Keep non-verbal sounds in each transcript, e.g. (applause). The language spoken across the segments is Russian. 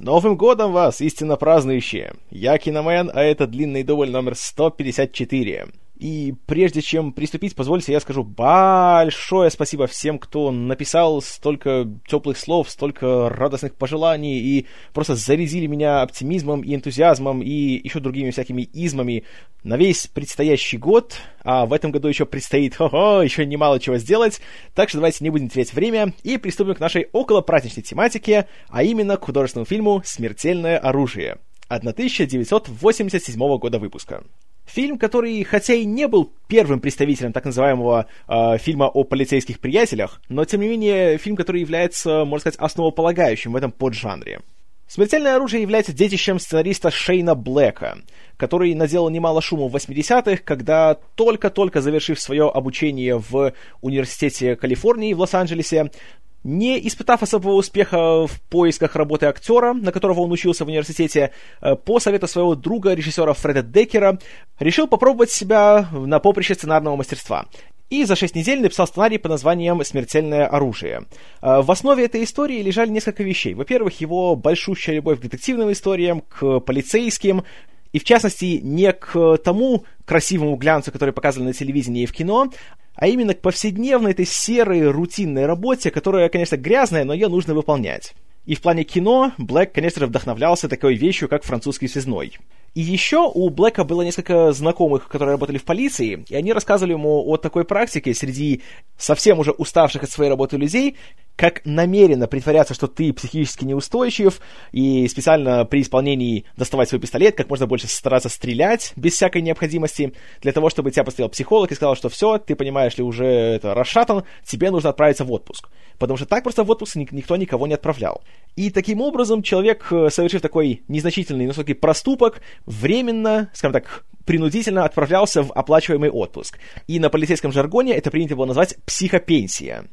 Новым годом вас, истинно празднующие! Я Киномен, а это длинный дубль номер 154. И прежде чем приступить, позвольте, я скажу большое спасибо всем, кто написал столько теплых слов, столько радостных пожеланий и просто зарядили меня оптимизмом и энтузиазмом и еще другими всякими измами на весь предстоящий год. А в этом году еще предстоит, хо-хо, еще немало чего сделать. Так что давайте не будем терять время и приступим к нашей околопраздничной тематике, а именно к художественному фильму «Смертельное оружие» 1987 года выпуска. Фильм, который, хотя и не был первым представителем так называемого э, фильма о полицейских приятелях, но, тем не менее, фильм, который является, можно сказать, основополагающим в этом поджанре. «Смертельное оружие» является детищем сценариста Шейна Блэка, который наделал немало шума в 80-х, когда, только-только завершив свое обучение в Университете Калифорнии в Лос-Анджелесе, не испытав особого успеха в поисках работы актера, на которого он учился в университете, э, по совету своего друга, режиссера Фреда Деккера, решил попробовать себя на поприще сценарного мастерства. И за шесть недель написал сценарий под названием «Смертельное оружие». Э, в основе этой истории лежали несколько вещей. Во-первых, его большущая любовь к детективным историям, к полицейским, и в частности не к тому красивому глянцу, который показывали на телевидении и в кино, а именно к повседневной этой серой рутинной работе, которая, конечно, грязная, но ее нужно выполнять. И в плане кино Блэк, конечно же, вдохновлялся такой вещью, как французский связной. И еще у Блэка было несколько знакомых, которые работали в полиции, и они рассказывали ему о такой практике среди совсем уже уставших от своей работы людей, как намеренно притворяться, что ты психически неустойчив, и специально при исполнении доставать свой пистолет, как можно больше стараться стрелять без всякой необходимости, для того, чтобы тебя посмотрел психолог и сказал, что все, ты понимаешь ли, уже это расшатан, тебе нужно отправиться в отпуск. Потому что так просто в отпуск никто никого не отправлял. И таким образом человек, э, совершив такой незначительный, но все-таки проступок, временно, скажем так, принудительно отправлялся в оплачиваемый отпуск. И на полицейском жаргоне это принято было назвать психопенсия.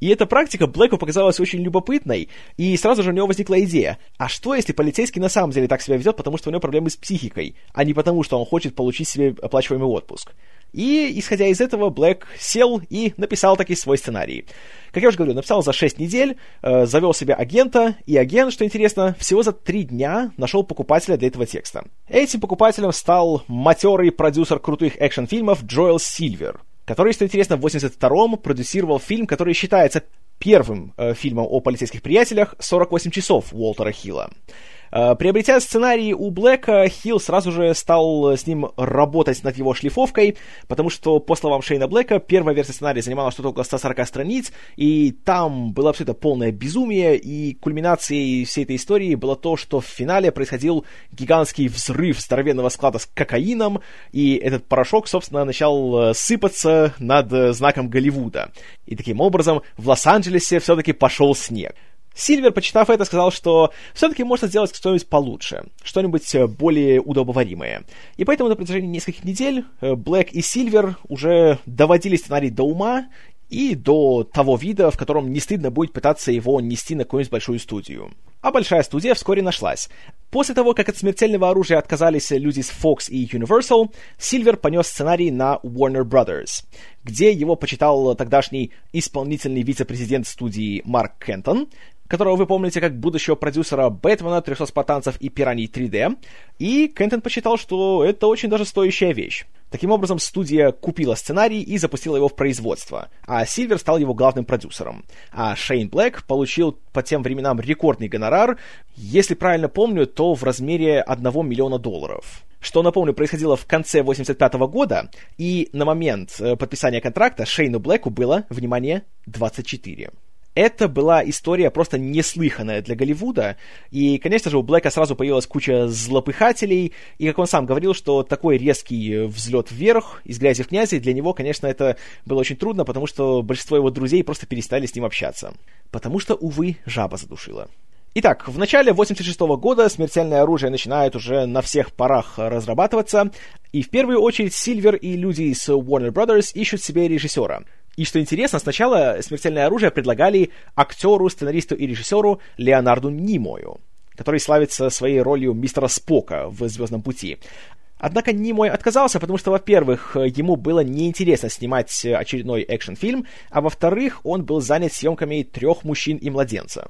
И эта практика Блэку показалась очень любопытной, и сразу же у него возникла идея, а что если полицейский на самом деле так себя ведет, потому что у него проблемы с психикой, а не потому, что он хочет получить себе оплачиваемый отпуск? И, исходя из этого, Блэк сел и написал таки свой сценарий. Как я уже говорю, написал за 6 недель, э, завел себе агента, и агент, что интересно, всего за 3 дня нашел покупателя для этого текста. Этим покупателем стал матерый продюсер крутых экшн-фильмов Джоэл Сильвер, который, что интересно, в 82-м продюсировал фильм, который считается первым э, фильмом о полицейских приятелях «48 часов» Уолтера Хилла. Э, приобретя сценарий у Блэка, Хилл сразу же стал с ним работать над его шлифовкой, потому что, по словам Шейна Блэка, первая версия сценария занимала что-то около 140 страниц, и там было это полное безумие, и кульминацией всей этой истории было то, что в финале происходил гигантский взрыв здоровенного склада с кокаином, и этот порошок, собственно, начал э, сыпаться над э, знаком Голливуда. И таким образом в Лос-Анджелесе все-таки пошел снег. Сильвер, почитав это, сказал, что все-таки можно сделать что-нибудь получше, что-нибудь э, более удобоваримое. И поэтому на протяжении нескольких недель э, Блэк и Сильвер уже доводили сценарий до ума и до того вида, в котором не стыдно будет пытаться его нести на какую-нибудь большую студию. А большая студия вскоре нашлась. После того, как от смертельного оружия отказались люди с Fox и Universal, Сильвер понес сценарий на Warner Brothers, где его почитал тогдашний исполнительный вице-президент студии Марк Кентон, которого вы помните как будущего продюсера Бэтмена, 300 спартанцев и Пираний 3D, и Кентон посчитал, что это очень даже стоящая вещь. Таким образом, студия купила сценарий и запустила его в производство, а Сильвер стал его главным продюсером. А Шейн Блэк получил по тем временам рекордный гонорар, если правильно помню, то в размере 1 миллиона долларов. Что, напомню, происходило в конце 85 года, и на момент э, подписания контракта Шейну Блэку было, внимание, 24 это была история просто неслыханная для Голливуда, и, конечно же, у Блэка сразу появилась куча злопыхателей, и, как он сам говорил, что такой резкий взлет вверх из грязи в князи, для него, конечно, это было очень трудно, потому что большинство его друзей просто перестали с ним общаться. Потому что, увы, жаба задушила. Итак, в начале 86 -го года смертельное оружие начинает уже на всех парах разрабатываться, и в первую очередь Сильвер и люди из Warner Brothers ищут себе режиссера — и что интересно, сначала «Смертельное оружие» предлагали актеру, сценаристу и режиссеру Леонарду Нимою, который славится своей ролью мистера Спока в «Звездном пути». Однако Нимой отказался, потому что, во-первых, ему было неинтересно снимать очередной экшн-фильм, а во-вторых, он был занят съемками трех мужчин и младенца.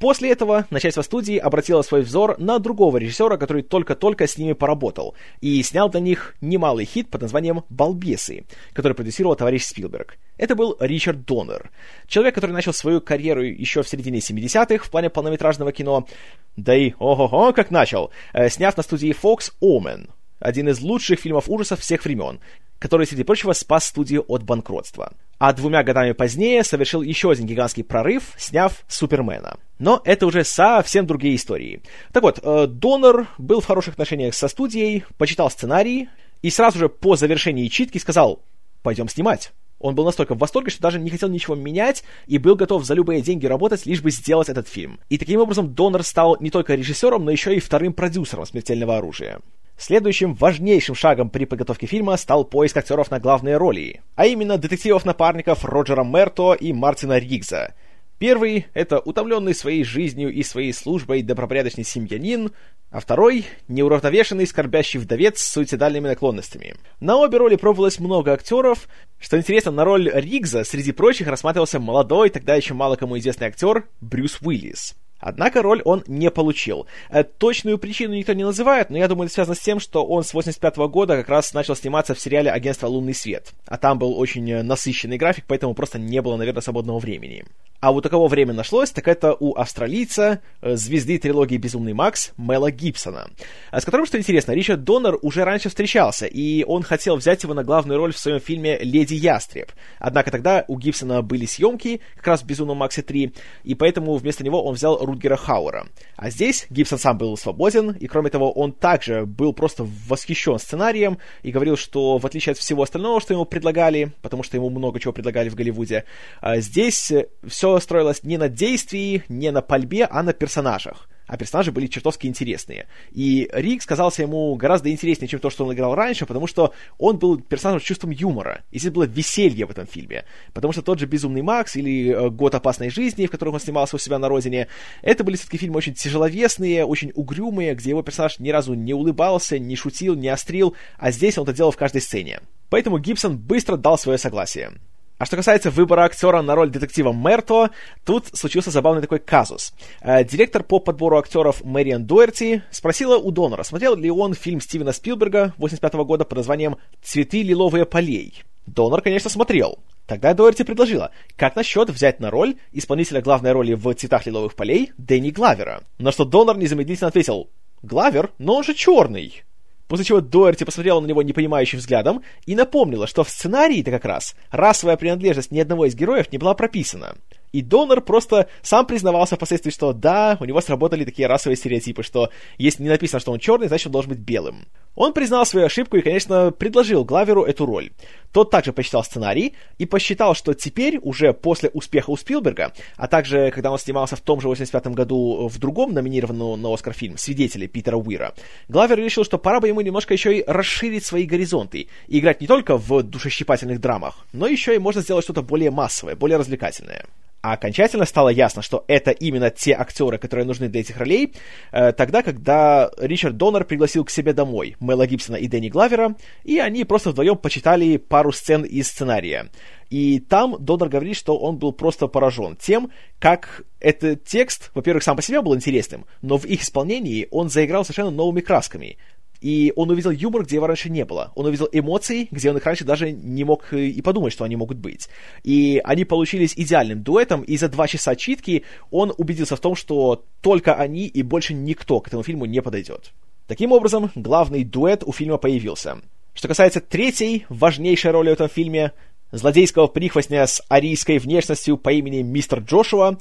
После этого начальство студии обратило свой взор на другого режиссера, который только-только с ними поработал, и снял для них немалый хит под названием «Балбесы», который продюсировал товарищ Спилберг. Это был Ричард Доннер, человек, который начал свою карьеру еще в середине 70-х в плане полнометражного кино, да и ого-го, как начал, э, сняв на студии Fox «Омен», один из лучших фильмов ужасов всех времен, который, среди прочего, спас студию от банкротства. А двумя годами позднее совершил еще один гигантский прорыв, сняв Супермена. Но это уже совсем другие истории. Так вот, э, Донор был в хороших отношениях со студией, почитал сценарий и сразу же по завершении читки сказал «пойдем снимать». Он был настолько в восторге, что даже не хотел ничего менять и был готов за любые деньги работать, лишь бы сделать этот фильм. И таким образом Донор стал не только режиссером, но еще и вторым продюсером «Смертельного оружия». Следующим важнейшим шагом при подготовке фильма стал поиск актеров на главные роли, а именно детективов-напарников Роджера Мерто и Мартина Ригза. Первый — это утомленный своей жизнью и своей службой добропорядочный семьянин, а второй — неуравновешенный скорбящий вдовец с суицидальными наклонностями. На обе роли пробовалось много актеров. Что интересно, на роль Ригза среди прочих рассматривался молодой, тогда еще мало кому известный актер Брюс Уиллис. Однако роль он не получил. Э, точную причину никто не называет, но я думаю, это связано с тем, что он с 85 -го года как раз начал сниматься в сериале «Агентство Лунный свет». А там был очень э, насыщенный график, поэтому просто не было, наверное, свободного времени. А у кого время нашлось, так это у австралийца, э, звезды трилогии «Безумный Макс» Мэла Гибсона. С которым, что интересно, Ричард Доннер уже раньше встречался, и он хотел взять его на главную роль в своем фильме «Леди Ястреб». Однако тогда у Гибсона были съемки, как раз в «Безумном Максе 3», и поэтому вместо него он взял Рутгера Хауэра. А здесь Гибсон сам был свободен, и кроме того, он также был просто восхищен сценарием и говорил, что в отличие от всего остального, что ему предлагали, потому что ему много чего предлагали в Голливуде, а здесь все строилось не на действии, не на пальбе, а на персонажах а персонажи были чертовски интересные. И Рик сказался ему гораздо интереснее, чем то, что он играл раньше, потому что он был персонажем с чувством юмора. И здесь было веселье в этом фильме. Потому что тот же «Безумный Макс» или э, «Год опасной жизни», в котором он снимался у себя на родине, это были все-таки фильмы очень тяжеловесные, очень угрюмые, где его персонаж ни разу не улыбался, не шутил, не острил, а здесь он это делал в каждой сцене. Поэтому Гибсон быстро дал свое согласие. А что касается выбора актера на роль детектива Мерто, тут случился забавный такой казус. Э, директор по подбору актеров Мэриан Дуэрти спросила у донора, смотрел ли он фильм Стивена Спилберга 85 года под названием «Цветы лиловые полей». Донор, конечно, смотрел. Тогда Дуэрти предложила, как насчет взять на роль исполнителя главной роли в «Цветах лиловых полей» Дэнни Главера. На что Донор незамедлительно ответил, «Главер? Но он же черный!» После чего Дуэрти посмотрела на него непонимающим взглядом и напомнила, что в сценарии-то как раз расовая принадлежность ни одного из героев не была прописана. И Донор просто сам признавался впоследствии, что да, у него сработали такие расовые стереотипы, что если не написано, что он черный, значит он должен быть белым. Он признал свою ошибку и, конечно, предложил Главеру эту роль. Тот также посчитал сценарий и посчитал, что теперь, уже после успеха у Спилберга, а также, когда он снимался в том же 85 году в другом номинированном на Оскар фильм «Свидетели» Питера Уира, Главер решил, что пора бы ему немножко еще и расширить свои горизонты и играть не только в душещипательных драмах, но еще и можно сделать что-то более массовое, более развлекательное. А окончательно стало ясно, что это именно те актеры, которые нужны для этих ролей, э, тогда, когда Ричард Доннер пригласил к себе домой Мэла Гибсона и Дэнни Главера, и они просто вдвоем почитали пару сцен из сценария. И там Доннер говорит, что он был просто поражен тем, как этот текст, во-первых, сам по себе был интересным, но в их исполнении он заиграл совершенно новыми красками. И он увидел юмор, где его раньше не было. Он увидел эмоции, где он их раньше даже не мог и подумать, что они могут быть. И они получились идеальным дуэтом, и за два часа читки он убедился в том, что только они и больше никто к этому фильму не подойдет. Таким образом, главный дуэт у фильма появился. Что касается третьей, важнейшей роли в этом фильме, злодейского прихвостня с арийской внешностью по имени Мистер Джошуа,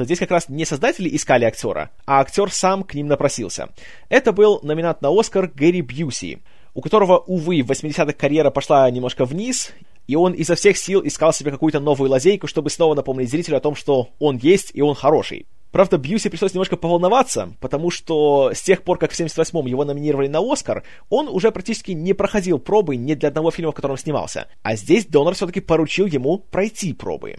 то здесь как раз не создатели искали актера, а актер сам к ним напросился. Это был номинант на Оскар Гэри Бьюси, у которого, увы, в 80-х карьера пошла немножко вниз, и он изо всех сил искал себе какую-то новую лазейку, чтобы снова напомнить зрителю о том, что он есть и он хороший. Правда, Бьюси пришлось немножко поволноваться, потому что с тех пор, как в 78-м его номинировали на Оскар, он уже практически не проходил пробы ни для одного фильма, в котором снимался. А здесь Донор все-таки поручил ему пройти пробы.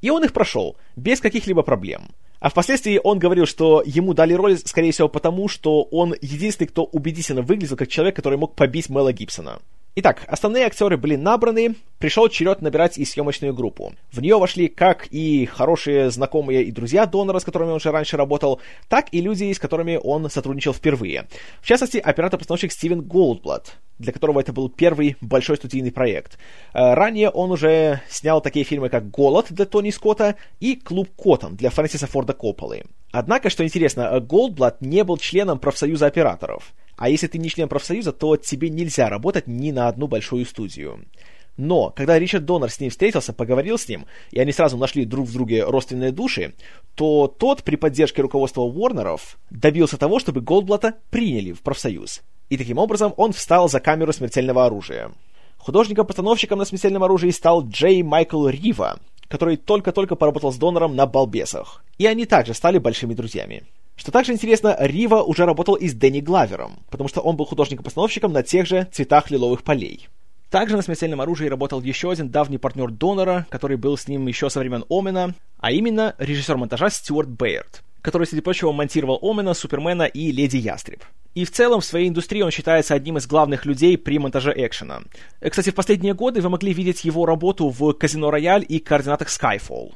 И он их прошел, без каких-либо проблем. А впоследствии он говорил, что ему дали роль, скорее всего, потому, что он единственный, кто убедительно выглядел как человек, который мог побить Мэла Гибсона. Итак, основные актеры были набраны, пришел черед набирать и съемочную группу. В нее вошли как и хорошие знакомые и друзья донора, с которыми он уже раньше работал, так и люди, с которыми он сотрудничал впервые. В частности, оператор-постановщик Стивен Голдблад, для которого это был первый большой студийный проект. Э, ранее он уже снял такие фильмы, как «Голод» для Тони Скотта и «Клуб Коттон» для Фрэнсиса Форда Копполы. Однако, что интересно, Голдблад не был членом профсоюза операторов. А если ты не член профсоюза, то тебе нельзя работать ни на одну большую студию. Но, когда Ричард Доннер с ним встретился, поговорил с ним, и они сразу нашли друг в друге родственные души, то тот при поддержке руководства Уорнеров добился того, чтобы Голдблата приняли в профсоюз. И таким образом он встал за камеру смертельного оружия. Художником-постановщиком на смертельном оружии стал Джей Майкл Рива, который только-только поработал с Донором на «Балбесах». И они также стали большими друзьями. Что также интересно, Рива уже работал и с Дэнни Главером, потому что он был художником-постановщиком на тех же «Цветах лиловых полей». Также на «Смертельном оружии» работал еще один давний партнер Донора, который был с ним еще со времен Омена, а именно режиссер монтажа Стюарт Бэйрд, который, среди прочего, монтировал Омена, Супермена и Леди Ястреб. И в целом в своей индустрии он считается одним из главных людей при монтаже экшена. Кстати, в последние годы вы могли видеть его работу в «Казино Рояль» и «Координатах Skyfall».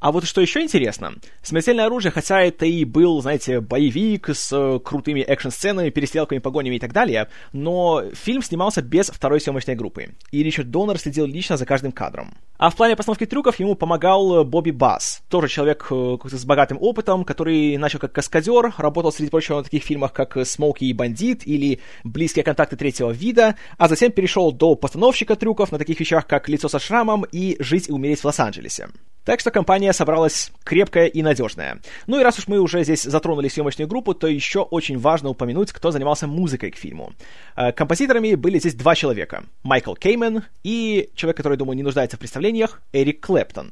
А вот что еще интересно, «Смертельное оружие», хотя это и был, знаете, боевик с э, крутыми экшн-сценами, перестрелками, погонями и так далее, но фильм снимался без второй съемочной группы, и Ричард Доннер следил лично за каждым кадром. А в плане постановки трюков ему помогал э, Бобби Басс, тоже человек э, с богатым опытом, который начал как каскадер, работал, среди прочего, на таких фильмах, как «Смоки и бандит» или «Близкие контакты третьего вида», а затем перешел до постановщика трюков на таких вещах, как «Лицо со шрамом» и «Жить и умереть в Лос-Анджелесе». Так что компания собралась крепкая и надежная. Ну и раз уж мы уже здесь затронули съемочную группу, то еще очень важно упомянуть, кто занимался музыкой к фильму. Э, композиторами были здесь два человека. Майкл Кеймен и человек, который, думаю, не нуждается в представлениях, Эрик Клэптон.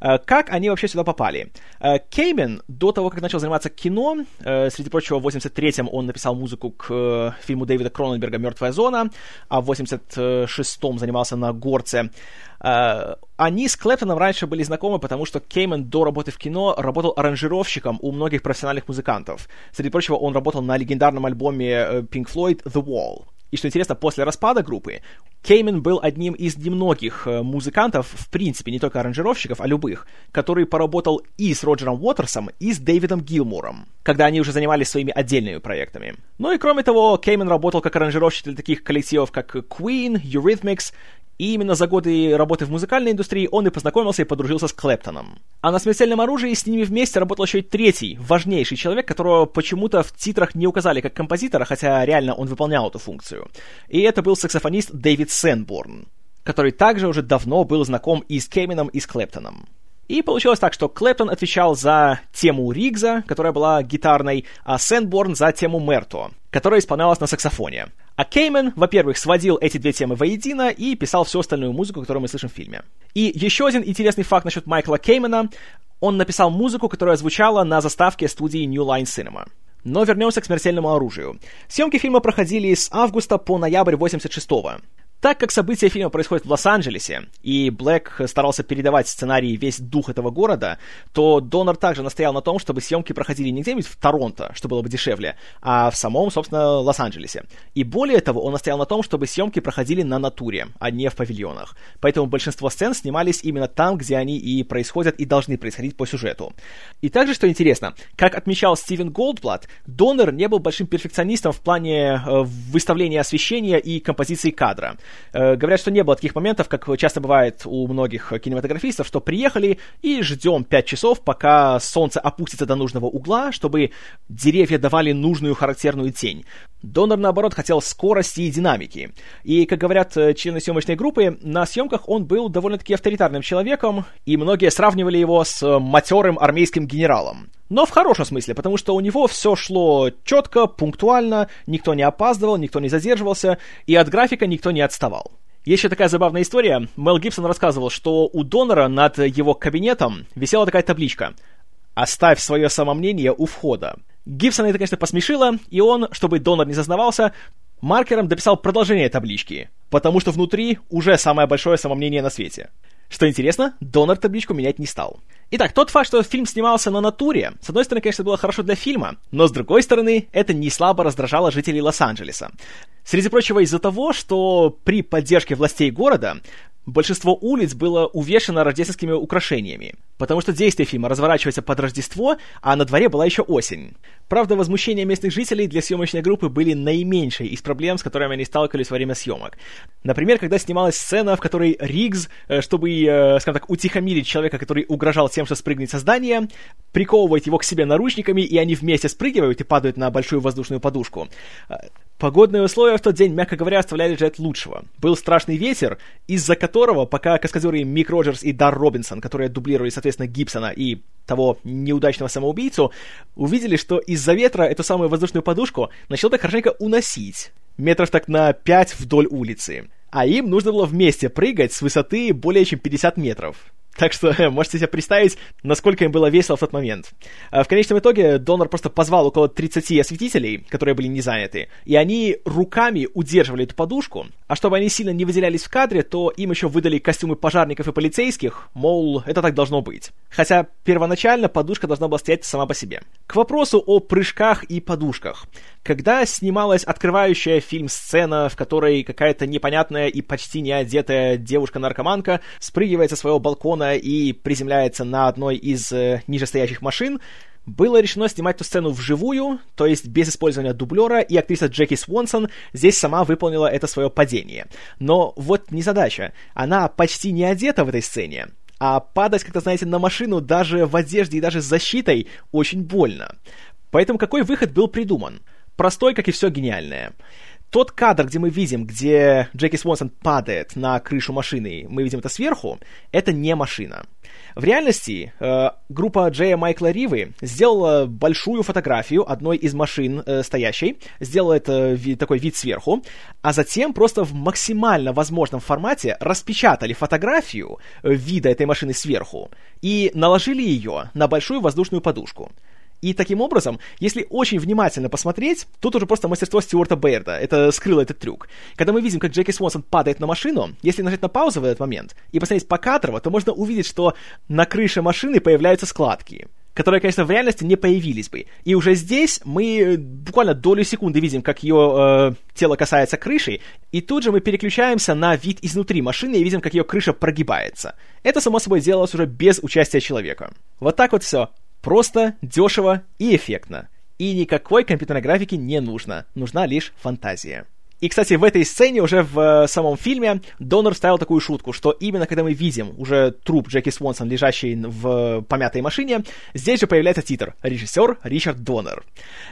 Э, как они вообще сюда попали? Э, Кеймен до того, как начал заниматься кино, среди прочего, в 83-м он написал музыку к фильму Дэвида Кроненберга «Мертвая зона», а в 86-м занимался на «Горце». Они с Клэптоном раньше были знакомы, потому что Кеймен до работы в кино работал аранжировщиком у многих профессиональных музыкантов. Среди прочего, он работал на легендарном альбоме Pink Floyd «The Wall». И что интересно, после распада группы Кеймен был одним из немногих э, музыкантов, в принципе, не только аранжировщиков, а любых, который поработал и с Роджером Уотерсом, и с Дэвидом Гилмором, когда они уже занимались своими отдельными проектами. Ну и кроме того, Кеймен работал как аранжировщик для таких коллективов, как Queen, Eurythmics и именно за годы работы в музыкальной индустрии он и познакомился и подружился с Клэптоном. А на «Смертельном оружии» с ними вместе работал еще и третий, важнейший человек, которого почему-то в титрах не указали как композитора, хотя реально он выполнял эту функцию. И это был саксофонист Дэвид Сенборн, который также уже давно был знаком и с Кейменом, и с Клэптоном. И получилось так, что Клэптон отвечал за тему Ригза, которая была гитарной, а Сенборн за тему Мерто, которая исполнялась на саксофоне. А Кеймен, во-первых, сводил эти две темы воедино и писал всю остальную музыку, которую мы слышим в фильме. И еще один интересный факт насчет Майкла Кеймена. Он написал музыку, которая звучала на заставке студии New Line Cinema. Но вернемся к смертельному оружию. Съемки фильма проходили с августа по ноябрь 86-го. Так как события фильма происходят в Лос-Анджелесе, и Блэк старался передавать сценарий весь дух этого города, то Донор также настоял на том, чтобы съемки проходили не где-нибудь в Торонто, что было бы дешевле, а в самом, собственно, Лос-Анджелесе. И более того, он настоял на том, чтобы съемки проходили на натуре, а не в павильонах. Поэтому большинство сцен снимались именно там, где они и происходят, и должны происходить по сюжету. И также, что интересно, как отмечал Стивен Голдблат, Донор не был большим перфекционистом в плане э, выставления освещения и композиции кадра. Э, говорят, что не было таких моментов, как часто бывает у многих кинематографистов, что приехали и ждем 5 часов, пока солнце опустится до нужного угла, чтобы деревья давали нужную характерную тень. Донор, наоборот, хотел скорости и динамики. И, как говорят э, члены съемочной группы, на съемках он был довольно-таки авторитарным человеком, и многие сравнивали его с матерым армейским генералом. Но в хорошем смысле, потому что у него все шло четко, пунктуально, никто не опаздывал, никто не задерживался, и от графика никто не отставал. Еще такая забавная история. Мел Гибсон рассказывал, что у донора над его кабинетом висела такая табличка «Оставь свое самомнение у входа». Гибсона это, конечно, посмешило, и он, чтобы донор не зазнавался, маркером дописал продолжение таблички, потому что внутри уже самое большое самомнение на свете. Что интересно, донор табличку менять не стал. Итак, тот факт, что фильм снимался на натуре, с одной стороны, конечно, было хорошо для фильма, но с другой стороны, это не слабо раздражало жителей Лос-Анджелеса. Среди прочего из-за того, что при поддержке властей города большинство улиц было увешано рождественскими украшениями, потому что действие фильма разворачивается под Рождество, а на дворе была еще осень. Правда, возмущения местных жителей для съемочной группы были наименьшей из проблем, с которыми они сталкивались во время съемок. Например, когда снималась сцена, в которой Ригз, э, чтобы, э, скажем так, утихомирить человека, который угрожал тем, что спрыгнет со здания, приковывает его к себе наручниками, и они вместе спрыгивают и падают на большую воздушную подушку. Погодные условия в тот день, мягко говоря, оставляли желать лучшего. Был страшный ветер, из-за которого, пока каскадеры Мик Роджерс и Дар Робинсон, которые дублировали, соответственно, Гибсона и того неудачного самоубийцу, увидели, что из-за ветра эту самую воздушную подушку начал так хорошенько уносить. Метров так на 5 вдоль улицы. А им нужно было вместе прыгать с высоты более чем 50 метров. Так что (laughs) можете себе представить, насколько им было весело в тот момент. А в конечном итоге донор просто позвал около 30 осветителей, которые были не заняты, и они руками удерживали эту подушку, а чтобы они сильно не выделялись в кадре, то им еще выдали костюмы пожарников и полицейских, мол, это так должно быть. Хотя первоначально подушка должна была стоять сама по себе. К вопросу о прыжках и подушках. Когда снималась открывающая фильм сцена, в которой какая-то непонятная и почти не одетая девушка-наркоманка спрыгивает со своего балкона и приземляется на одной из э, нижестоящих машин, было решено снимать эту сцену вживую, то есть без использования дублера, и актриса Джеки Свонсон здесь сама выполнила это свое падение. Но вот не задача. Она почти не одета в этой сцене. А падать, как-то, знаете, на машину даже в одежде и даже с защитой очень больно. Поэтому какой выход был придуман? Простой, как и все гениальное. Тот кадр, где мы видим, где Джеки Свонсон падает на крышу машины, мы видим это сверху, это не машина. В реальности э, группа Джея Майкла Ривы сделала большую фотографию одной из машин э, стоящей, сделала это ви- такой вид сверху, а затем просто в максимально возможном формате распечатали фотографию э, вида этой машины сверху и наложили ее на большую воздушную подушку. И таким образом, если очень внимательно посмотреть, тут уже просто мастерство Стюарта Бейрда, это скрыло этот трюк. Когда мы видим, как Джеки Свонсон падает на машину, если нажать на паузу в этот момент и посмотреть покадрово, то можно увидеть, что на крыше машины появляются складки которые, конечно, в реальности не появились бы. И уже здесь мы буквально долю секунды видим, как ее э, тело касается крыши, и тут же мы переключаемся на вид изнутри машины и видим, как ее крыша прогибается. Это, само собой, делалось уже без участия человека. Вот так вот все. Просто, дешево и эффектно. И никакой компьютерной графики не нужно, нужна лишь фантазия. И, кстати, в этой сцене уже в э, самом фильме Донор вставил такую шутку, что именно когда мы видим уже труп Джеки Свонсон, лежащий в помятой машине, здесь же появляется титр «Режиссер Ричард Донор».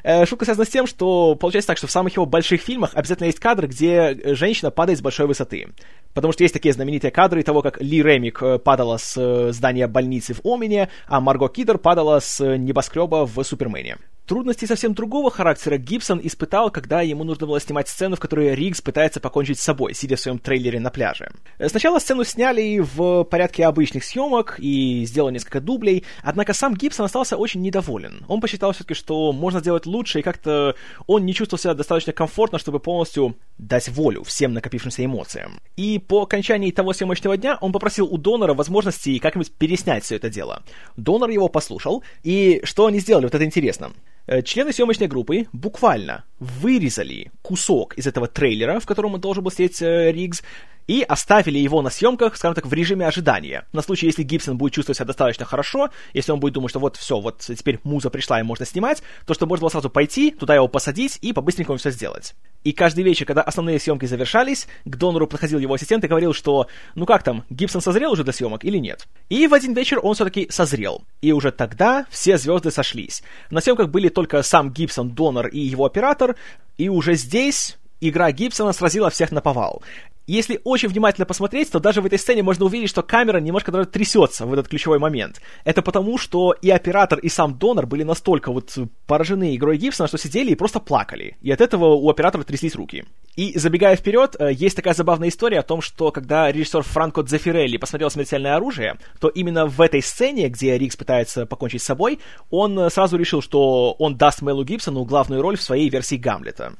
Э, шутка связана с тем, что получается так, что в самых его больших фильмах обязательно есть кадр, где женщина падает с большой высоты. Потому что есть такие знаменитые кадры того, как Ли Ремик э, падала с э, здания больницы в Омене, а Марго Кидер падала с э, небоскреба в Супермене. Трудности совсем другого характера Гибсон испытал, когда ему нужно было снимать сцену, в которой Риггс пытается покончить с собой, сидя в своем трейлере на пляже. Сначала сцену сняли в порядке обычных съемок и сделали несколько дублей, однако сам Гибсон остался очень недоволен. Он посчитал все-таки, что можно сделать лучше, и как-то он не чувствовал себя достаточно комфортно, чтобы полностью дать волю всем накопившимся эмоциям. И по окончании того съемочного дня он попросил у донора возможности как-нибудь переснять все это дело. Донор его послушал, и что они сделали, вот это интересно. Э, члены съемочной группы буквально вырезали кусок из этого трейлера, в котором должен был сидеть э, Риггс, и оставили его на съемках, скажем так, в режиме ожидания. На случай, если Гибсон будет чувствовать себя достаточно хорошо, если он будет думать, что вот все, вот теперь муза пришла и можно снимать, то что можно было сразу пойти, туда его посадить и по-быстренькому все сделать. И каждый вечер, когда основные съемки завершались, к донору подходил его ассистент и говорил, что ну как там, Гибсон созрел уже для съемок или нет? И в один вечер он все-таки созрел. И уже тогда все звезды сошлись. На съемках были только сам Гибсон, донор и его оператор, и уже здесь игра Гибсона сразила всех на повал. Если очень внимательно посмотреть, то даже в этой сцене можно увидеть, что камера немножко даже трясется в этот ключевой момент. Это потому, что и оператор, и сам донор были настолько вот поражены игрой Гибсона, что сидели и просто плакали. И от этого у оператора тряслись руки. И забегая вперед, э, есть такая забавная история о том, что когда режиссер Франко Дзефирелли посмотрел «Смертельное оружие», то именно в этой сцене, где Рикс пытается покончить с собой, он э, сразу решил, что он даст Мэлу Гибсону главную роль в своей версии Гамлета.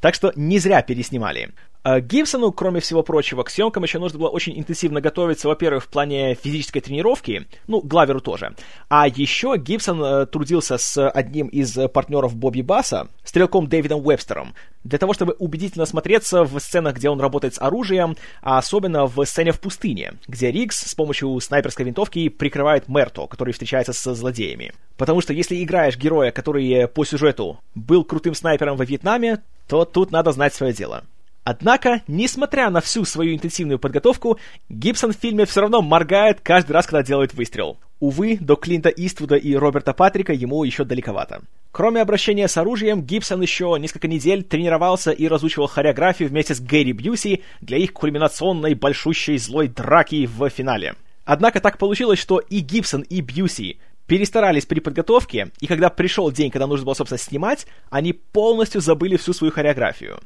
Так что не зря переснимали. А Гибсону, кроме всего прочего, к съемкам еще нужно было очень интенсивно готовиться, во-первых, в плане физической тренировки, ну, Главеру тоже. А еще Гибсон э, трудился с одним из партнеров Бобби Басса, стрелком Дэвидом Уэбстером, для того, чтобы убедительно смотреться в сценах, где он работает с оружием, а особенно в сцене в пустыне, где Рикс с помощью снайперской винтовки прикрывает Мерто, который встречается со злодеями. Потому что если играешь героя, который по сюжету был крутым снайпером во Вьетнаме, то тут надо знать свое дело. Однако, несмотря на всю свою интенсивную подготовку, Гибсон в фильме все равно моргает каждый раз, когда делает выстрел. Увы, до Клинта Иствуда и Роберта Патрика ему еще далековато. Кроме обращения с оружием, Гибсон еще несколько недель тренировался и разучивал хореографию вместе с Гэри Бьюси для их кульминационной большущей злой драки в финале. Однако так получилось, что и Гибсон, и Бьюси перестарались при подготовке, и когда пришел день, когда нужно было, собственно, снимать, они полностью забыли всю свою хореографию.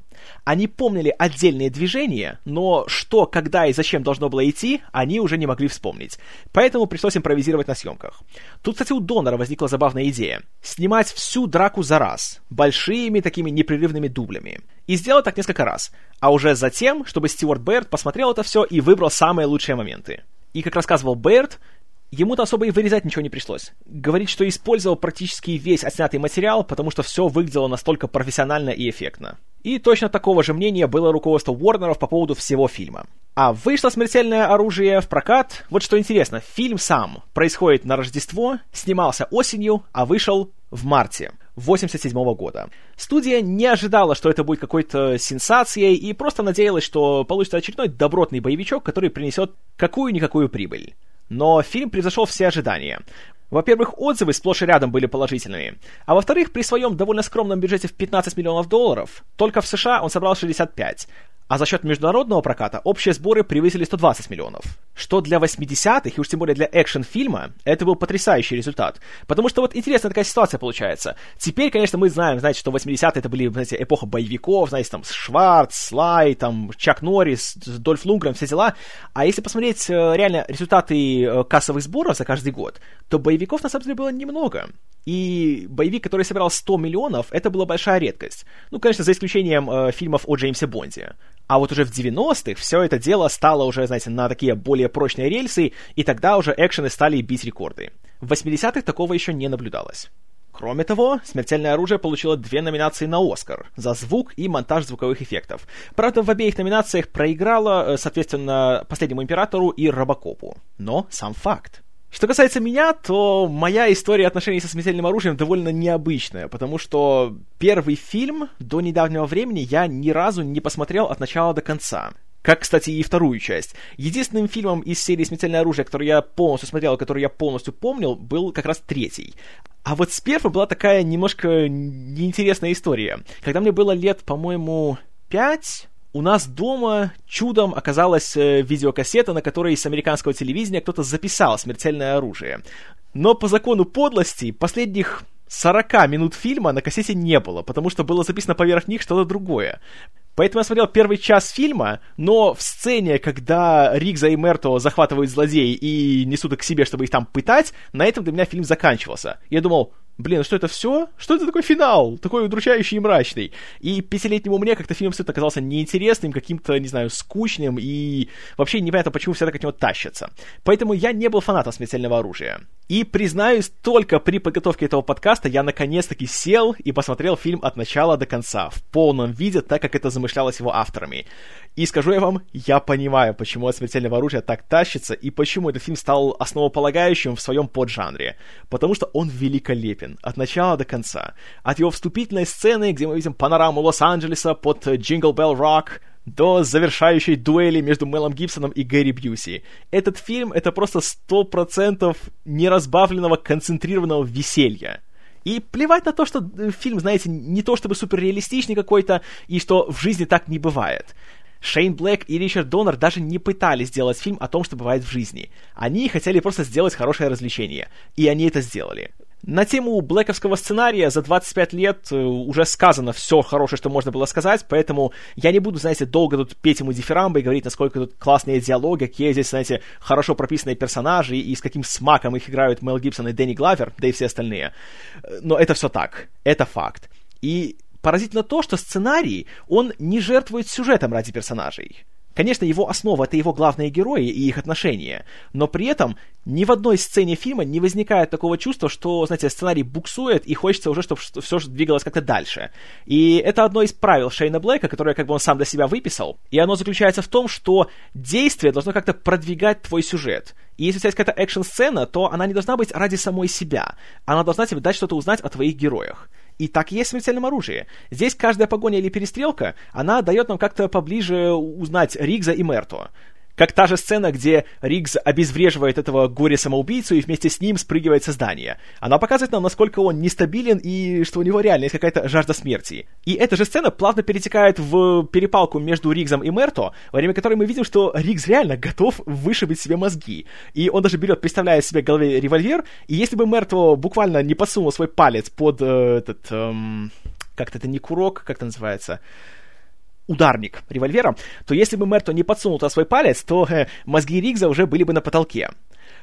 Они помнили отдельные движения, но что, когда и зачем должно было идти, они уже не могли вспомнить. Поэтому пришлось импровизировать на съемках. Тут, кстати, у Донора возникла забавная идея. Снимать всю драку за раз, большими такими непрерывными дублями. И сделать так несколько раз. А уже затем, чтобы Стюарт Бэрд посмотрел это все и выбрал самые лучшие моменты. И, как рассказывал Бэрд, Ему-то особо и вырезать ничего не пришлось. Говорит, что использовал практически весь отснятый материал, потому что все выглядело настолько профессионально и эффектно. И точно такого же мнения было руководство Уорнеров по поводу всего фильма. А вышло «Смертельное оружие» в прокат. Вот что интересно, фильм сам происходит на Рождество, снимался осенью, а вышел в марте 87 года. Студия не ожидала, что это будет какой-то сенсацией, и просто надеялась, что получится очередной добротный боевичок, который принесет какую-никакую прибыль. Но фильм превзошел все ожидания. Во-первых, отзывы сплошь и рядом были положительными. А во-вторых, при своем довольно скромном бюджете в 15 миллионов долларов, только в США он собрал 65, а за счет международного проката общие сборы превысили 120 миллионов. Что для 80-х, и уж тем более для экшн-фильма, это был потрясающий результат. Потому что вот интересная такая ситуация получается. Теперь, конечно, мы знаем, знаете, что 80-е это были, знаете, эпоха боевиков, знаете, там, Шварц, Слай, там, Чак Норрис, Дольф Лунгрен, все дела. А если посмотреть э, реально результаты э, кассовых сборов за каждый год, то боевиков на самом деле было немного. И боевик, который собирал 100 миллионов, это была большая редкость. Ну, конечно, за исключением э, фильмов о Джеймсе Бонде. А вот уже в 90-х все это дело стало уже, знаете, на такие более прочные рельсы, и тогда уже экшены стали бить рекорды. В 80-х такого еще не наблюдалось. Кроме того, «Смертельное оружие» получило две номинации на «Оскар» за звук и монтаж звуковых эффектов. Правда, в обеих номинациях проиграла, э, соответственно, «Последнему императору» и «Робокопу». Но сам факт. Что касается меня, то моя история отношений со смертельным оружием довольно необычная, потому что первый фильм до недавнего времени я ни разу не посмотрел от начала до конца. Как, кстати, и вторую часть. Единственным фильмом из серии «Смертельное оружие», который я полностью смотрел, который я полностью помнил, был как раз третий. А вот с первым была такая немножко неинтересная история. Когда мне было лет, по-моему, пять, у нас дома чудом оказалась э, видеокассета, на которой с американского телевидения кто-то записал смертельное оружие. Но по закону подлости последних 40 минут фильма на кассете не было, потому что было записано поверх них что-то другое. Поэтому я смотрел первый час фильма, но в сцене, когда Ригза и Мерто захватывают злодеи и несут их к себе, чтобы их там пытать, на этом для меня фильм заканчивался. Я думал, блин, что это все? Что это такой финал? Такой удручающий и мрачный. И пятилетнему мне как-то фильм абсолютно оказался неинтересным, каким-то, не знаю, скучным, и вообще непонятно, почему все так от него тащатся. Поэтому я не был фанатом смертельного оружия. И, признаюсь, только при подготовке этого подкаста я наконец-таки сел и посмотрел фильм от начала до конца, в полном виде, так как это замышлялось его авторами. И скажу я вам, я понимаю, почему от смертельного оружия так тащится, и почему этот фильм стал основополагающим в своем поджанре. Потому что он великолепен, от начала до конца. От его вступительной сцены, где мы видим панораму Лос-Анджелеса под Jingle Bell Rock, до завершающей дуэли между Мелом Гибсоном и Гэри Бьюси. Этот фильм — это просто сто процентов неразбавленного концентрированного веселья. И плевать на то, что э, фильм, знаете, не то чтобы суперреалистичный какой-то, и что в жизни так не бывает. Шейн Блэк и Ричард Доннер даже не пытались сделать фильм о том, что бывает в жизни. Они хотели просто сделать хорошее развлечение. И они это сделали. На тему блэковского сценария за 25 лет э, уже сказано все хорошее, что можно было сказать, поэтому я не буду, знаете, долго тут петь ему дифирамбы и говорить, насколько тут классные диалоги, какие здесь, знаете, хорошо прописанные персонажи и с каким смаком их играют Мел Гибсон и Дэнни Главер, да и все остальные. Но это все так, это факт. И поразительно то, что сценарий, он не жертвует сюжетом ради персонажей. Конечно, его основа — это его главные герои и их отношения, но при этом ни в одной сцене фильма не возникает такого чувства, что, знаете, сценарий буксует, и хочется уже, чтобы все двигалось как-то дальше. И это одно из правил Шейна Блэка, которое как бы он сам для себя выписал, и оно заключается в том, что действие должно как-то продвигать твой сюжет. И если у тебя есть какая-то экшн-сцена, то она не должна быть ради самой себя. Она должна тебе дать что-то узнать о твоих героях. И так есть в смертельном оружии. Здесь каждая погоня или перестрелка, она дает нам как-то поближе узнать Ригза и Мерто. Как та же сцена, где Ригз обезвреживает этого горе-самоубийцу и вместе с ним спрыгивает со здания. Она показывает нам, насколько он нестабилен и что у него реально есть какая-то жажда смерти. И эта же сцена плавно перетекает в перепалку между Ригзом и Мерто, во время которой мы видим, что Ригз реально готов вышибить себе мозги. И он даже берет, представляет себе голове револьвер, и если бы Мерто буквально не подсунул свой палец под э, этот... Эм, как-то это не курок, как это называется? Ударник револьвера, то если бы Мерто не подсунул туда свой палец, то э, мозги Ригза уже были бы на потолке.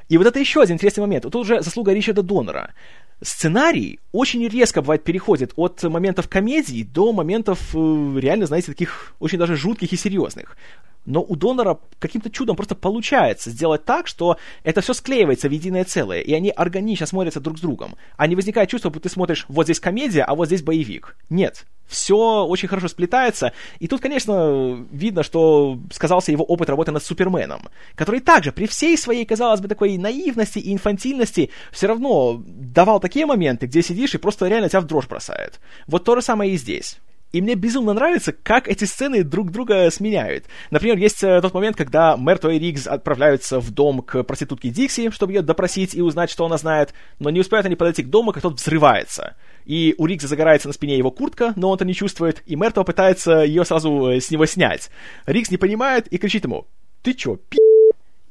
И вот это еще один интересный момент. Тут уже заслуга Ричарда Донора. Сценарий очень резко, бывает, переходит от моментов комедии до моментов, э, реально, знаете, таких очень даже жутких и серьезных но у донора каким-то чудом просто получается сделать так, что это все склеивается в единое целое, и они органично смотрятся друг с другом. А не возникает чувство, будто ты смотришь вот здесь комедия, а вот здесь боевик. Нет. Все очень хорошо сплетается, и тут, конечно, видно, что сказался его опыт работы над Суперменом, который также при всей своей, казалось бы, такой наивности и инфантильности все равно давал такие моменты, где сидишь и просто реально тебя в дрожь бросает. Вот то же самое и здесь. И мне безумно нравится, как эти сцены друг друга сменяют. Например, есть э, тот момент, когда Мерто и Ригз отправляются в дом к проститутке Дикси, чтобы ее допросить и узнать, что она знает, но не успеют они подойти к дому, как тот взрывается. И у Ригза загорается на спине его куртка, но он это не чувствует, и Мерто пытается ее сразу э, с него снять. Ригз не понимает и кричит ему, «Ты чё, пи***?»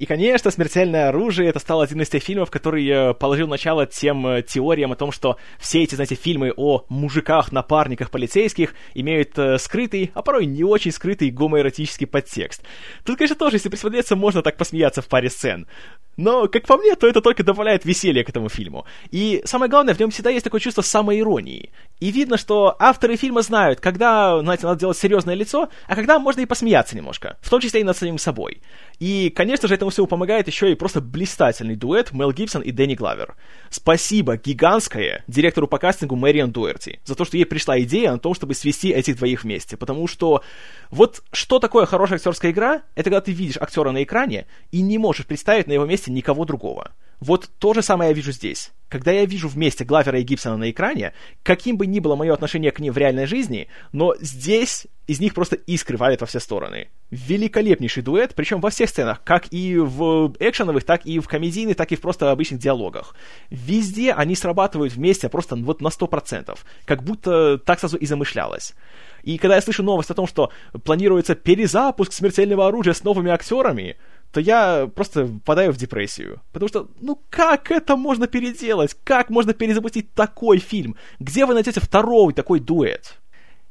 И, конечно, «Смертельное оружие» — это стал один из тех фильмов, который э, положил начало тем э, теориям о том, что все эти, знаете, фильмы о мужиках, напарниках полицейских имеют э, скрытый, а порой не очень скрытый гомоэротический подтекст. Тут, конечно, тоже, если присмотреться, можно так посмеяться в паре сцен. Но, как по мне, то это только добавляет веселья к этому фильму. И самое главное, в нем всегда есть такое чувство самоиронии. И видно, что авторы фильма знают, когда, знаете, надо делать серьезное лицо, а когда можно и посмеяться немножко, в том числе и над самим собой. И, конечно же, этому всему помогает еще и просто блистательный дуэт Мел Гибсон и Дэнни Главер. Спасибо гигантское директору по кастингу Мэриан Дуэрти за то, что ей пришла идея о том, чтобы свести этих двоих вместе. Потому что вот что такое хорошая актерская игра, это когда ты видишь актера на экране и не можешь представить на его месте никого другого. Вот то же самое я вижу здесь. Когда я вижу вместе Главера и Гибсона на экране, каким бы ни было мое отношение к ним в реальной жизни, но здесь из них просто искры валят во все стороны. Великолепнейший дуэт, причем во всех сценах, как и в экшеновых, так и в комедийных, так и в просто обычных диалогах. Везде они срабатывают вместе просто вот на 100%, как будто так сразу и замышлялось. И когда я слышу новость о том, что планируется перезапуск смертельного оружия с новыми актерами, то я просто впадаю в депрессию. Потому что, ну как это можно переделать? Как можно перезапустить такой фильм? Где вы найдете второй такой дуэт?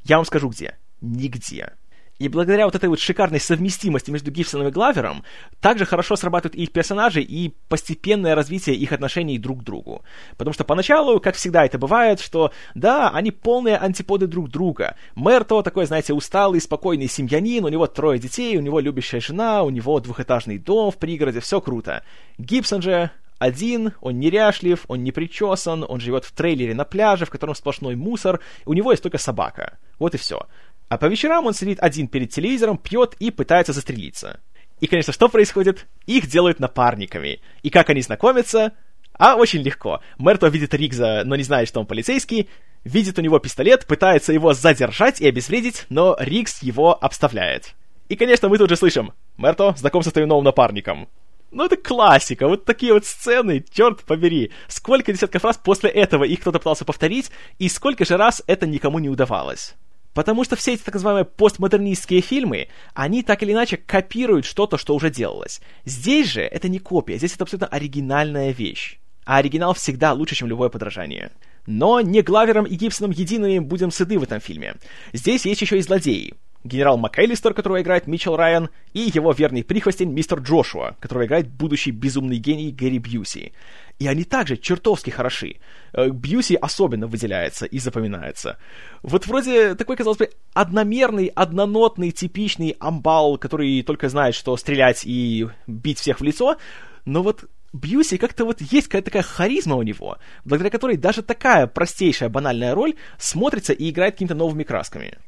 Я вам скажу где. Нигде. И благодаря вот этой вот шикарной совместимости между Гибсоном и Главером, также хорошо срабатывают их персонажи и постепенное развитие их отношений друг к другу. Потому что поначалу, как всегда это бывает, что да, они полные антиподы друг друга. Мэр то такой, знаете, усталый, спокойный семьянин, у него трое детей, у него любящая жена, у него двухэтажный дом в пригороде, все круто. Гибсон же один, он неряшлив, он не причесан, он живет в трейлере на пляже, в котором сплошной мусор, у него есть только собака. Вот и все. А по вечерам он сидит один перед телевизором, пьет и пытается застрелиться. И, конечно, что происходит? Их делают напарниками. И как они знакомятся? А очень легко. Мерто видит Ригза, но не знает, что он полицейский, видит у него пистолет, пытается его задержать и обезвредить, но Ригз его обставляет. И, конечно, мы тут же слышим «Мерто, знаком со твоим новым напарником». Ну, это классика, вот такие вот сцены, черт побери. Сколько десятков раз после этого их кто-то пытался повторить, и сколько же раз это никому не удавалось. Потому что все эти так называемые постмодернистские фильмы, они так или иначе копируют что-то, что уже делалось. Здесь же это не копия, здесь это абсолютно оригинальная вещь. А оригинал всегда лучше, чем любое подражание. Но не Главером и Гибсоном едиными будем сыты в этом фильме. Здесь есть еще и злодеи. Генерал МакЭлистер, которого играет Митчелл Райан, и его верный прихвостень мистер Джошуа, которого играет будущий безумный гений Гэри Бьюси. И они также чертовски хороши. Э, Бьюси особенно выделяется и запоминается. Вот вроде такой, казалось бы, одномерный, однонотный, типичный амбал, который только знает, что стрелять и бить всех в лицо, но вот Бьюси как-то вот есть какая-то такая харизма у него, благодаря которой даже такая простейшая банальная роль смотрится и играет какими-то новыми красками.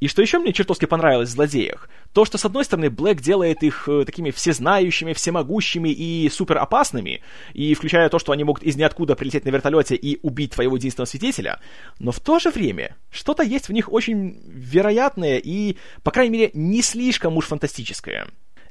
И что еще мне чертовски понравилось в «Злодеях», то, что, с одной стороны, Блэк делает их э, такими всезнающими, всемогущими и супер опасными, и включая то, что они могут из ниоткуда прилететь на вертолете и убить твоего единственного свидетеля, но в то же время что-то есть в них очень вероятное и, по крайней мере, не слишком уж фантастическое.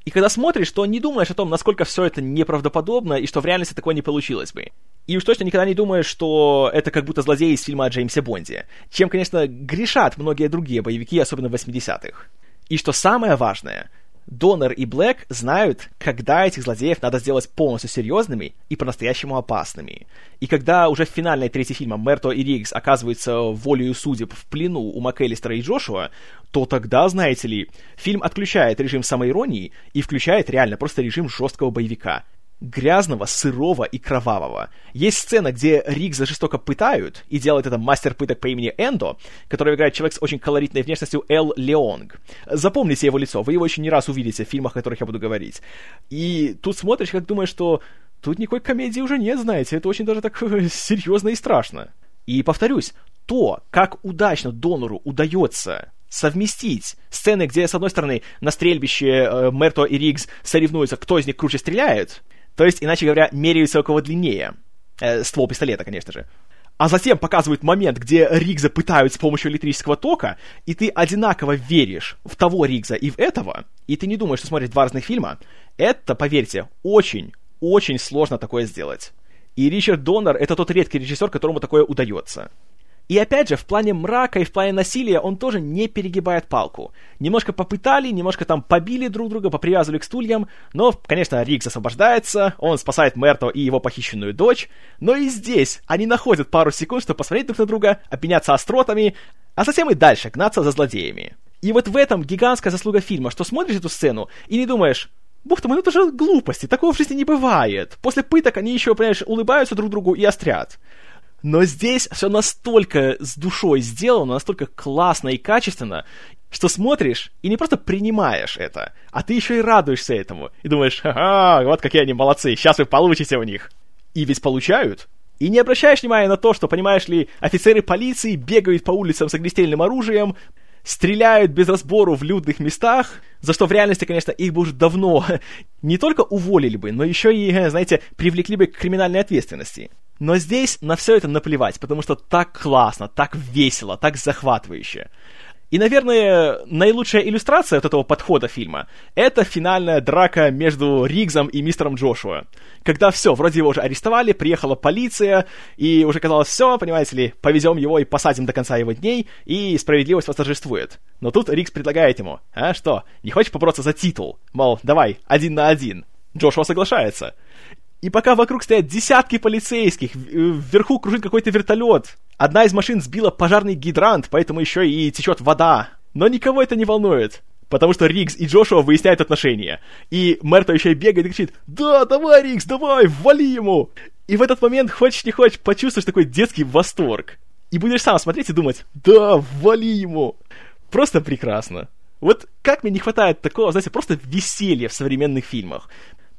И когда смотришь, то не думаешь о том, насколько все это неправдоподобно, и что в реальности такое не получилось бы. И уж точно никогда не думаешь, что это как будто злодей из фильма о Джеймсе Бонде. Чем, конечно, грешат многие другие боевики, особенно в 80-х. И что самое важное, Донор и Блэк знают, когда этих злодеев надо сделать полностью серьезными и по-настоящему опасными. И когда уже в финальной трети фильма Мерто и Риггс оказываются волею судеб в плену у МакЭлистера и Джошуа, то тогда, знаете ли, фильм отключает режим самоиронии и включает реально просто режим жесткого боевика, грязного, сырого и кровавого. Есть сцена, где Ригза жестоко пытают, и делает это мастер пыток по имени Эндо, который играет человек с очень колоритной внешностью Эл Леонг. Запомните его лицо, вы его еще не раз увидите в фильмах, о которых я буду говорить. И тут смотришь, как думаешь, что тут никакой комедии уже нет, знаете, это очень даже так (laughs) серьезно и страшно. И повторюсь, то, как удачно донору удается совместить сцены, где, с одной стороны, на стрельбище э, Мерто и Ригз соревнуются, кто из них круче стреляет, то есть, иначе говоря, меряются у кого длиннее. Э, ствол пистолета, конечно же. А затем показывают момент, где Ригза пытают с помощью электрического тока, и ты одинаково веришь в того Ригза и в этого, и ты не думаешь, что смотришь два разных фильма, это, поверьте, очень, очень сложно такое сделать. И Ричард Доннер — это тот редкий режиссер, которому такое удается. И опять же, в плане мрака и в плане насилия он тоже не перегибает палку. Немножко попытали, немножко там побили друг друга, попривязывали к стульям, но, конечно, Рикс освобождается, он спасает Мерто и его похищенную дочь, но и здесь они находят пару секунд, чтобы посмотреть друг на друга, обменяться остротами, а затем и дальше гнаться за злодеями. И вот в этом гигантская заслуга фильма, что смотришь эту сцену и не думаешь, Бог ты мой, ну это же глупости, такого в жизни не бывает. После пыток они еще, понимаешь, улыбаются друг другу и острят. Но здесь все настолько с душой сделано, настолько классно и качественно, что смотришь и не просто принимаешь это, а ты еще и радуешься этому. И думаешь, ха-ха, вот какие они молодцы, сейчас вы получите у них. И ведь получают. И не обращаешь внимания на то, что, понимаешь ли, офицеры полиции бегают по улицам с огнестрельным оружием, стреляют без разбору в людных местах, за что в реальности, конечно, их бы уже давно (laughs) не только уволили бы, но еще и, знаете, привлекли бы к криминальной ответственности. Но здесь на все это наплевать, потому что так классно, так весело, так захватывающе. И, наверное, наилучшая иллюстрация от этого подхода фильма — это финальная драка между Ригзом и мистером Джошуа. Когда все, вроде его уже арестовали, приехала полиция, и уже казалось, все, понимаете ли, повезем его и посадим до конца его дней, и справедливость восторжествует. Но тут Ригз предлагает ему, а что, не хочешь побороться за титул? Мол, давай, один на один. Джошуа соглашается. И пока вокруг стоят десятки полицейских, э, вверху кружит какой-то вертолет. Одна из машин сбила пожарный гидрант, поэтому еще и течет вода. Но никого это не волнует. Потому что Ригс и Джошуа выясняют отношения. И Мерто еще и бегает и кричит «Да, давай, Ригс, давай, вали ему!» И в этот момент, хочешь не хочешь, почувствуешь такой детский восторг. И будешь сам смотреть и думать «Да, вали ему!» Просто прекрасно. Вот как мне не хватает такого, знаете, просто веселья в современных фильмах.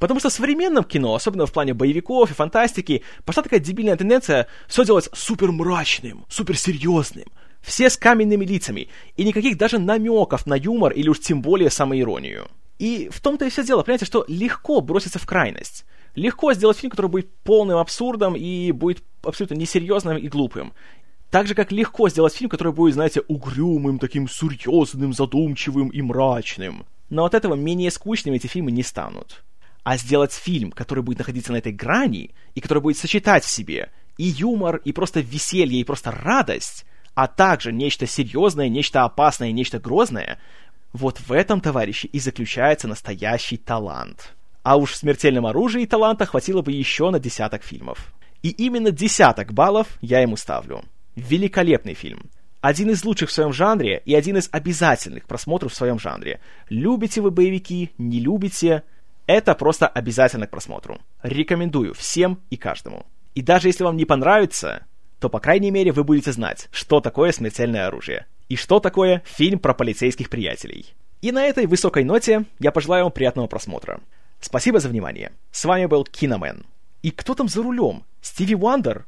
Потому что в современном кино, особенно в плане боевиков и фантастики, пошла такая дебильная тенденция все делать супер мрачным, супер серьезным. Все с каменными лицами, и никаких даже намеков на юмор или уж тем более самоиронию. И в том-то и все дело, понимаете, что легко броситься в крайность. Легко сделать фильм, который будет полным абсурдом и будет абсолютно несерьезным и глупым. Так же, как легко сделать фильм, который будет, знаете, угрюмым, таким серьезным, задумчивым и мрачным. Но от этого менее скучными эти фильмы не станут а сделать фильм, который будет находиться на этой грани, и который будет сочетать в себе и юмор, и просто веселье, и просто радость, а также нечто серьезное, нечто опасное, нечто грозное, вот в этом, товарищи, и заключается настоящий талант. А уж в «Смертельном оружии» таланта хватило бы еще на десяток фильмов. И именно десяток баллов я ему ставлю. Великолепный фильм. один из лучших в своем жанре и один из обязательных просмотров в своем жанре. Любите вы боевики, не любите, это просто обязательно к просмотру. Рекомендую всем и каждому. И даже если вам не понравится, то, по крайней мере, вы будете знать, что такое смертельное оружие и что такое фильм про полицейских приятелей. И на этой высокой ноте я пожелаю вам приятного просмотра. Спасибо за внимание. С вами был Киномен. И кто там за рулем? Стиви Уандер?